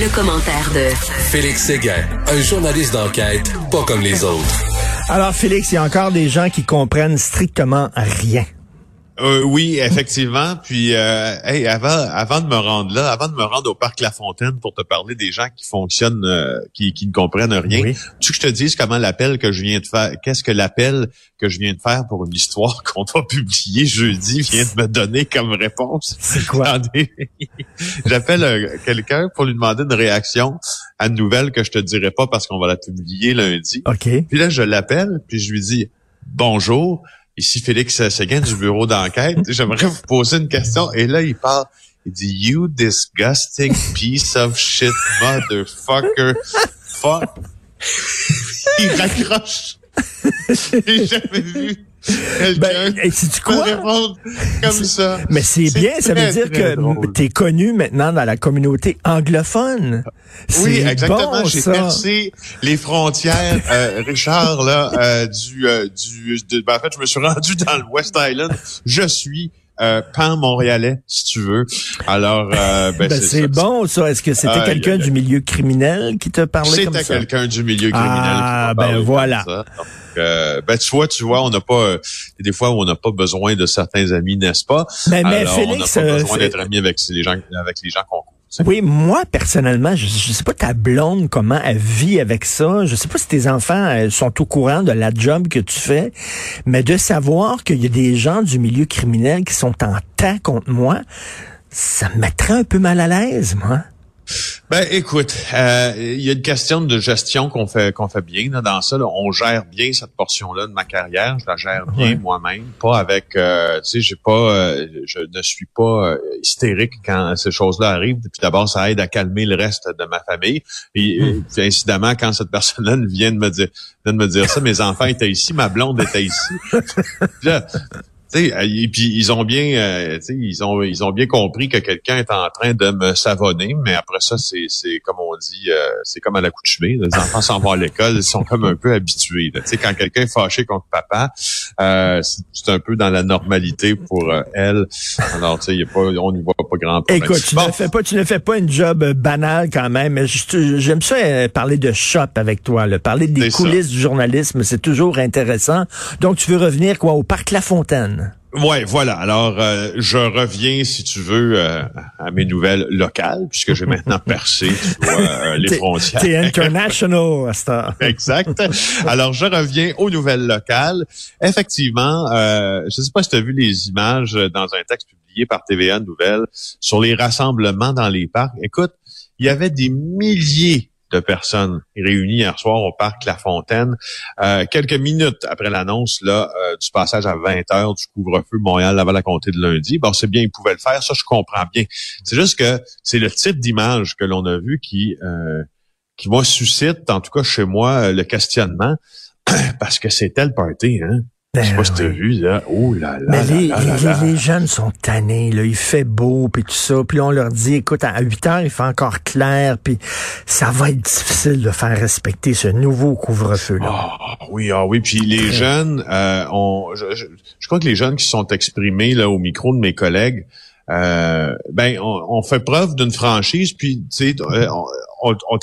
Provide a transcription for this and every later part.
Le, commentaire de Félix Séguin, un journaliste d'enquête pas comme les autres. Alors Félix, il y a encore des gens qui comprennent strictement rien. Euh, oui, effectivement. Puis, euh, hey, avant, avant de me rendre là, avant de me rendre au parc La Fontaine pour te parler des gens qui fonctionnent, euh, qui, qui ne comprennent rien, tu que je te dise comment l'appel que je viens de faire, qu'est-ce que l'appel que je viens de faire pour une histoire qu'on va publier jeudi vient de me donner comme réponse? C'est quoi? J'appelle euh, quelqu'un pour lui demander une réaction à une nouvelle que je te dirai pas parce qu'on va la publier lundi. Ok. Puis là, je l'appelle, puis je lui dis bonjour. Ici Félix Seguin du bureau d'enquête. J'aimerais vous poser une question. Et là, il parle. Il dit You disgusting piece of shit motherfucker. Fuck. il raccroche. J'ai jamais vu Ben, sais-tu quoi? comme ça. Mais c'est bien, ça veut dire que tu es connu maintenant dans la communauté anglophone. Oui, C'est exactement. bon, J'ai percé les frontières, euh, Richard, là, euh, du, euh, du, de- ben, en fait, je me suis rendu dans le West Island. Je suis euh, pan-montréalais, si tu veux. Alors, euh, ben, Ben, c'est bon, ça. Est-ce que c'était quelqu'un du milieu criminel qui te parlait comme C'était ça? quelqu'un du milieu criminel. Ah, qui ben parlé comme voilà. ça. Donc, euh, ben tu vois, tu vois, on n'a pas euh, il y a des fois où on n'a pas besoin de certains amis, n'est-ce pas? Mais, mais Alors, Félix, on n'a pas besoin d'être amis avec les gens avec les gens qu'on. Oui, moi, personnellement, je, je sais pas ta blonde, comment elle vit avec ça. Je sais pas si tes enfants euh, sont au courant de la job que tu fais, mais de savoir qu'il y a des gens du milieu criminel qui sont en tas contre moi, ça me mettrait un peu mal à l'aise, moi. Ben écoute, euh, il y a une question de gestion qu'on fait qu'on fait bien là, dans ça. là. On gère bien cette portion-là de ma carrière. Je la gère bien Ouais. moi-même, pas avec. euh, tu sais, j'ai pas, euh, je ne suis pas euh, hystérique quand ces choses-là arrivent. Puis d'abord, ça aide à calmer le reste de ma famille. Et euh, puis, incidemment, quand cette personne-là vient de me dire, vient de me dire ça, mes enfants étaient ici, ma blonde était ici. euh, et puis ils ont bien, euh, ils ont, ils ont bien compris que quelqu'un est en train de me savonner, mais après ça, c'est, c'est comme on dit, euh, c'est comme à l'accoutumée. Les enfants s'en vont à l'école, ils sont comme un peu habitués. Tu sais, quand quelqu'un est fâché contre papa, euh, c'est, un peu dans la normalité pour euh, elle. Alors, tu sais, il y a pas, on n'y voit pas grand problème. Écoute, tu Bon. ne fais pas, tu ne fais pas une job euh, banale quand même. J'aime ça euh, parler de shop avec toi, là. parler des ça. coulisses du journalisme, c'est toujours intéressant. Donc, tu veux revenir quoi au parc La Fontaine? Ouais, voilà. Alors, euh, je reviens, si tu veux, euh, à mes nouvelles locales, puisque j'ai maintenant percé tu vois, euh, les frontières. T'es international à heure. Exact. Alors, je reviens aux nouvelles locales. Effectivement, euh, je ne sais pas si tu as vu les images dans un texte publié par TVA Nouvelles sur les rassemblements dans les parcs. Écoute, il y avait des milliers de personnes réunies hier soir au parc La Fontaine, euh, quelques minutes après l'annonce là euh, du passage à 20 heures du couvre-feu Montréal avant la comté de lundi. Bon, c'est bien, ils pouvaient le faire, ça je comprends bien. C'est juste que c'est le type d'image que l'on a vu qui euh, qui moi suscite, en tout cas chez moi, euh, le questionnement, parce que c'était le party, hein. Je sais pas si t'as Ben oui. vu, là. Oh là là. Mais les, là là les- là. les jeunes sont tannés, là. Il fait beau, puis tout ça. Puis on leur dit, écoute, à 8 heures, il fait encore clair, puis ça va être difficile de faire respecter ce nouveau couvre-feu-là. Ah oui, ah oui. Puis les jeunes, euh, on, je, je- je crois que les jeunes qui se sont exprimés là au micro de mes collègues, euh, ben on, on fait preuve d'une franchise. Puis tu sais, euh, on, on, on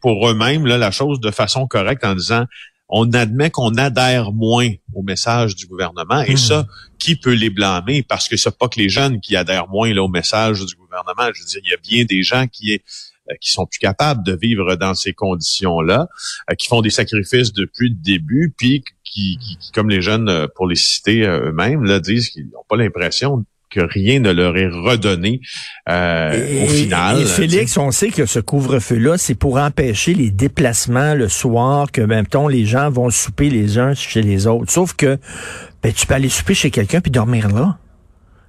pour eux-mêmes là la chose de façon correcte en disant on admet qu'on adhère moins au message du gouvernement et Mhm. ça, qui peut les blâmer? Parce que c'est pas que les jeunes qui adhèrent moins là, au message du gouvernement. Je veux dire, il y a bien des gens qui euh, qui sont plus capables de vivre dans ces conditions-là, euh, qui font des sacrifices depuis le début, puis qui, qui- qui, comme les jeunes, euh, pour les citer eux-mêmes, là, disent qu'ils n'ont pas l'impression que rien ne leur est redonné euh, au final. Et Félix, on sait que ce couvre-feu-là, c'est pour empêcher les déplacements le soir, que, même temps, les gens vont souper les uns chez les autres. Sauf que, ben, tu peux aller souper chez quelqu'un puis dormir là.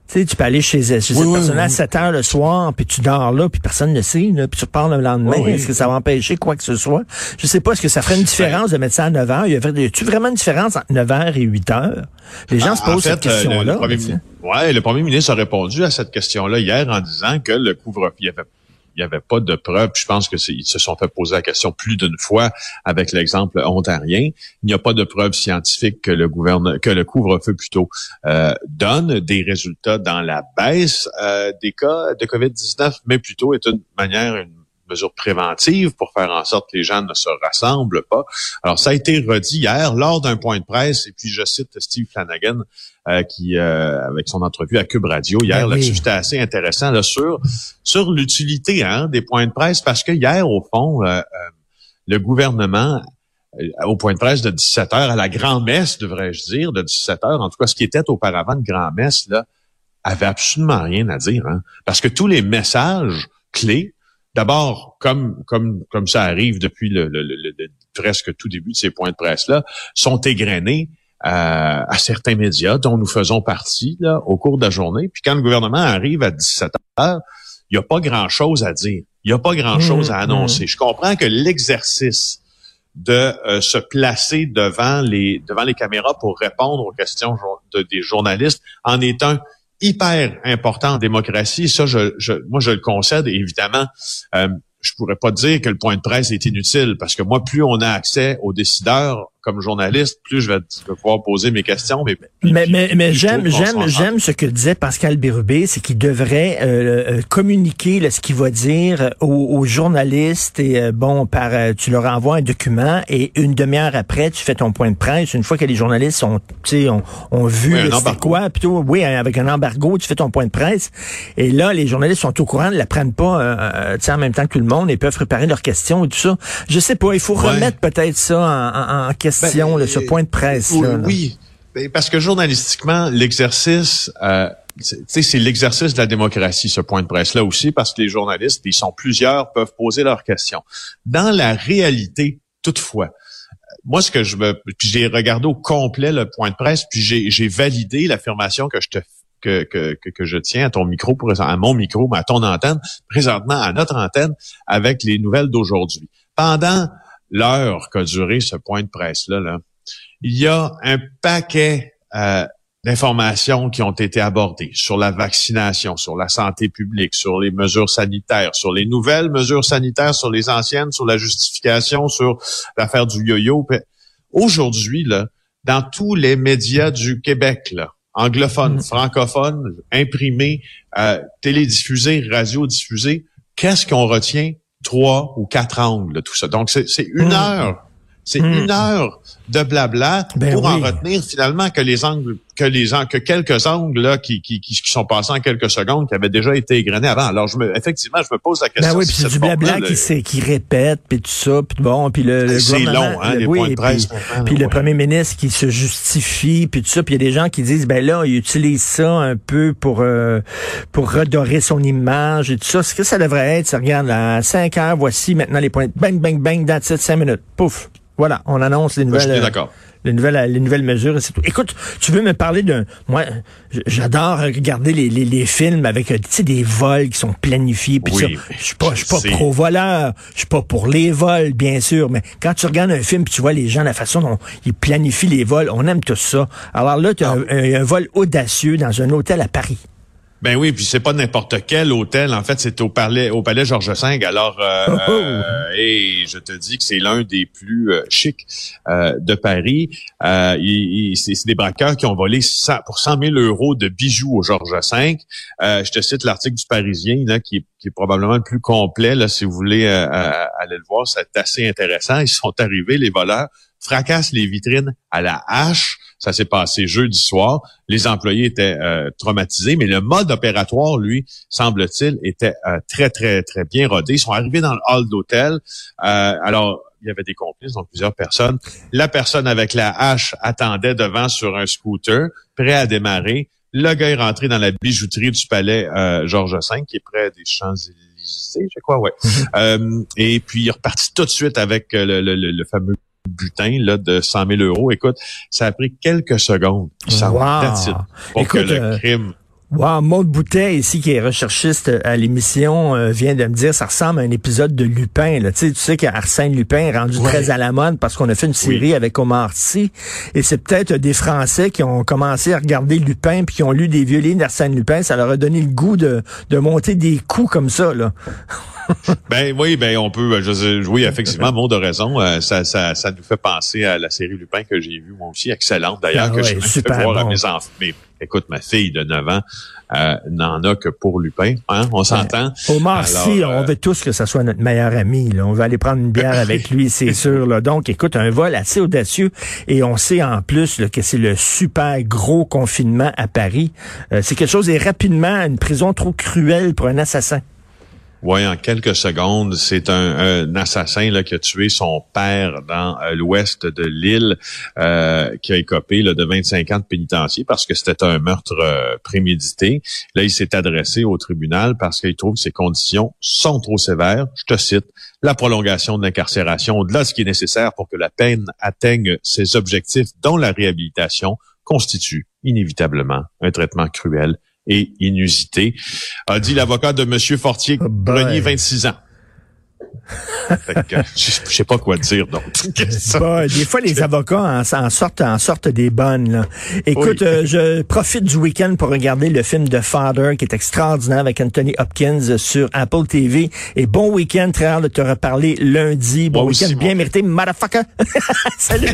Tu sais, tu peux aller chez, chez cette Oui, oui, personne-là à oui. 7 heures le soir, puis tu dors là, puis personne ne sait, là, puis tu repars le lendemain. Oui, oui. Est-ce que ça va empêcher quoi que ce soit? Je sais pas, est-ce que ça ferait une différence de mettre ça à 9 heures? Y a-tu vraiment une différence entre 9 heures et 8 heures? Les gens se En posent fait, cette euh, question-là. Ouais, le premier ministre a répondu à cette question-là hier en disant que le couvre-feu, il avait il y avait pas de preuves. Je pense que ils se sont fait poser la question plus d'une fois avec l'exemple ontarien. Il n'y a pas de preuves scientifiques que le gouverne, que le couvre-feu plutôt euh, donne des résultats dans la baisse euh, des cas de COVID-19, mais plutôt est une manière, une mesure préventive pour faire en sorte que les gens ne se rassemblent pas. Alors, ça a été redit hier lors d'un point de presse, et puis je cite Steve Flanagan, euh, qui, euh, avec son entrevue à Cube Radio hier, Ben oui. c'était assez intéressant là, sur, sur l'utilité hein, des points de presse, parce que hier, au fond, euh, euh, le gouvernement, euh, au point de presse de 17 heures, à la grand-messe, devrais-je dire, de 17 heures, en tout cas, ce qui était auparavant une grand-messe, là, avait absolument rien à dire, hein, parce que tous les messages clés D'abord, comme comme comme ça arrive depuis le, le- le- le- presque tout début de ces points de presse là, sont égrenés euh, à certains médias dont nous faisons partie là, au cours de la journée. Puis quand le gouvernement arrive à 17 heures, il n'y a pas grand chose à dire. Il n'y a pas grand chose à Mmh, annoncer. Je comprends que l'exercice de euh, se placer devant les devant les caméras pour répondre aux questions de- des journalistes en est un hyper important en démocratie. Ça, je, je, moi, je le concède. Et évidemment, euh, je pourrais pas dire que le point de presse est inutile parce que moi, plus on a accès aux décideurs comme journaliste, plus je vais, pouvoir poser mes questions. Mais, Mais, mais, j'aime, j'aime, j'aime ce que disait Pascal Bérubé, c'est qu'il devrait euh, euh, communiquer là, ce qu'il va dire aux, aux journalistes et euh, bon, par euh, tu leur envoies un document et une demi-heure après, tu fais ton point de presse. Une fois que les journalistes sais, ont, ont vu Oui, c'était quoi, plutôt, oui, avec un embargo, tu fais ton point de presse. Et là, les journalistes sont au courant, ne la prennent pas, euh, euh, tu sais, en même temps que tout le monde et peuvent préparer leurs questions et tout ça. Je sais pas, il faut Ouais. remettre peut-être ça en, en- en question, Ben, là, ce point de presse. Oui, là, là. oui. Ben, parce que journalistiquement, l'exercice, euh, c'est- l'exercice de la démocratie, ce point de presse-là aussi, parce que les journalistes, ils sont plusieurs, peuvent poser leurs questions. Dans la réalité, toutefois, moi, ce que je me, j'ai regardé au complet le point de presse, puis j'ai, j'ai validé l'affirmation que je te que, que, que, je tiens à ton micro, à mon micro, mais à ton antenne, présentement à notre antenne, avec les nouvelles d'aujourd'hui. Pendant l'heure qu'a duré ce point de presse-là, là, il y a un paquet euh, d'informations qui ont été abordées sur la vaccination, sur la santé publique, sur les mesures sanitaires, sur les nouvelles mesures sanitaires, sur les anciennes, sur la justification, sur l'affaire du yo-yo. Aujourd'hui, là, dans tous les médias du Québec, là, anglophones, francophones, imprimés, euh, télédiffusés, radiodiffusés, qu'est-ce qu'on retient? Trois ou quatre angles de tout ça. Donc, c'est une Mm. heure. C'est Mm. une heure de blabla Ben pour en retenir finalement que les angles, que les angles, que quelques angles là qui, qui, qui, sont passés en quelques secondes, qui avaient déjà été égrenés avant. Alors, je me, effectivement, je me pose la question. Ben oui, si puis c'est du blabla qui, le- s'est- qui répète, puis tout ça, puis bon, puis le, le C'est long, hein, le- les oui, points de presse. Puis, le premier ministre qui se justifie, puis tout ça, puis il y a des gens qui disent, ben là, il utilise ça un peu pour euh, pour redorer son image et tout ça. Ce que ça devrait être, ça regarde, à 5 heures, voici maintenant les points. Bang, bang, bang, that's it, 5 minutes. Pouf. Voilà, on annonce les Je nouvelles. euh, les nouvelles, les nouvelles mesures et c'est tout. Écoute, tu veux me parler d'un, moi, j'adore regarder les, les, les films avec, euh, tu sais, des vols qui sont planifiés. Puis Oui, ça, je suis pas, je suis pas c'est- pro-voleur, je suis pas pour les vols, bien sûr, mais quand tu regardes un film puis tu vois les gens, la façon dont ils planifient les vols, on aime tout ça. Alors là, tu as Ah. un, un vol audacieux dans un hôtel à Paris. Ben oui, puis c'est pas n'importe quel hôtel. En fait, c'est au palais, au palais Georges V. Alors, euh, Oh, oh. euh, et je te dis que c'est l'un des plus euh, chics euh, de Paris. Euh, c'est des braqueurs qui ont volé 100 pour 100 000 euros de bijoux au Georges V. Euh, je te cite l'article du Parisien, là, qui, est, qui est probablement le plus complet. Là, si vous voulez aller le voir, c'est assez intéressant. Ils sont arrivés, les voleurs, fracassent les vitrines à la hache. Ça s'est passé jeudi soir. Les employés étaient euh, traumatisés, mais le mode opératoire, lui, semble-t-il, était euh, très, très, très bien rodé. Ils sont arrivés dans le hall d'hôtel. Euh, alors, il y avait des complices, donc plusieurs personnes. La personne avec la hache attendait devant sur un scooter, prêt à démarrer. Le gars est rentré dans la bijouterie du palais euh, Georges V, qui est près des Champs-Élysées, je crois, ouais. Euh, et puis, il est reparti tout de suite avec le, le- le- le fameux butin là, de 100 000 euros. Écoute, ça a pris quelques secondes. Il s'en Wow. it, pour Écoute, que le euh, crime Wow, Maud Boutet, ici, qui est recherchiste à l'émission, euh, vient de me dire ça ressemble à un épisode de Lupin. Là. Tu sais, tu sais qu'Arsène Lupin est rendu très à la mode parce qu'on a fait une série avec Omar Sy. Et c'est peut-être des Français qui ont commencé à regarder Lupin puis qui ont lu des violines d'Arsène Lupin. Ça leur a donné le goût de, de monter des coups comme ça. Là. ben oui, ben on peut. Je, oui, effectivement, Maud a raison. Euh, ça, ça, ça nous fait penser à la série Lupin que j'ai vue moi aussi, excellente d'ailleurs, Ah que ouais, j'ai voir à mes enfants. Écoute, ma fille de 9 ans euh, n'en a que pour Lupin. Hein, on s'entend? Omar Alors, Sy, euh, on veut tous que ça soit notre meilleur ami. Là. On va aller prendre une bière avec lui, c'est sûr. Là. Donc, écoute, un vol assez audacieux. Et on sait en plus là, que c'est le super gros confinement à Paris. Euh, c'est quelque chose, et rapidement, une prison trop cruelle pour un assassin. Oui, en quelques secondes, c'est un, assassin qui a tué son père dans euh, l'ouest de l'île, euh, qui a écopé là, de 25 ans de pénitencier parce que c'était un meurtre euh, prémédité. Là, il s'est adressé au tribunal parce qu'il trouve que ses conditions sont trop sévères. Je te cite, la prolongation de l'incarcération, au-delà de ce qui est nécessaire pour que la peine atteigne ses objectifs, dont la réhabilitation, constitue inévitablement un traitement cruel et inusité, a dit l'avocat de Monsieur Fortier, Oh boy. Grenier, 26 ans. Que, je je sais pas quoi dire, donc. Des fois, les avocats en, en sortent, en sortent des bonnes. Là. Écoute, Oui. euh, je profite du week-end pour regarder le film de Father, qui est extraordinaire avec Anthony Hopkins sur Apple TV. Et bon week-end, très hâte de te reparler lundi. Bon week-end bien mon mérité, motherfucker. Salut.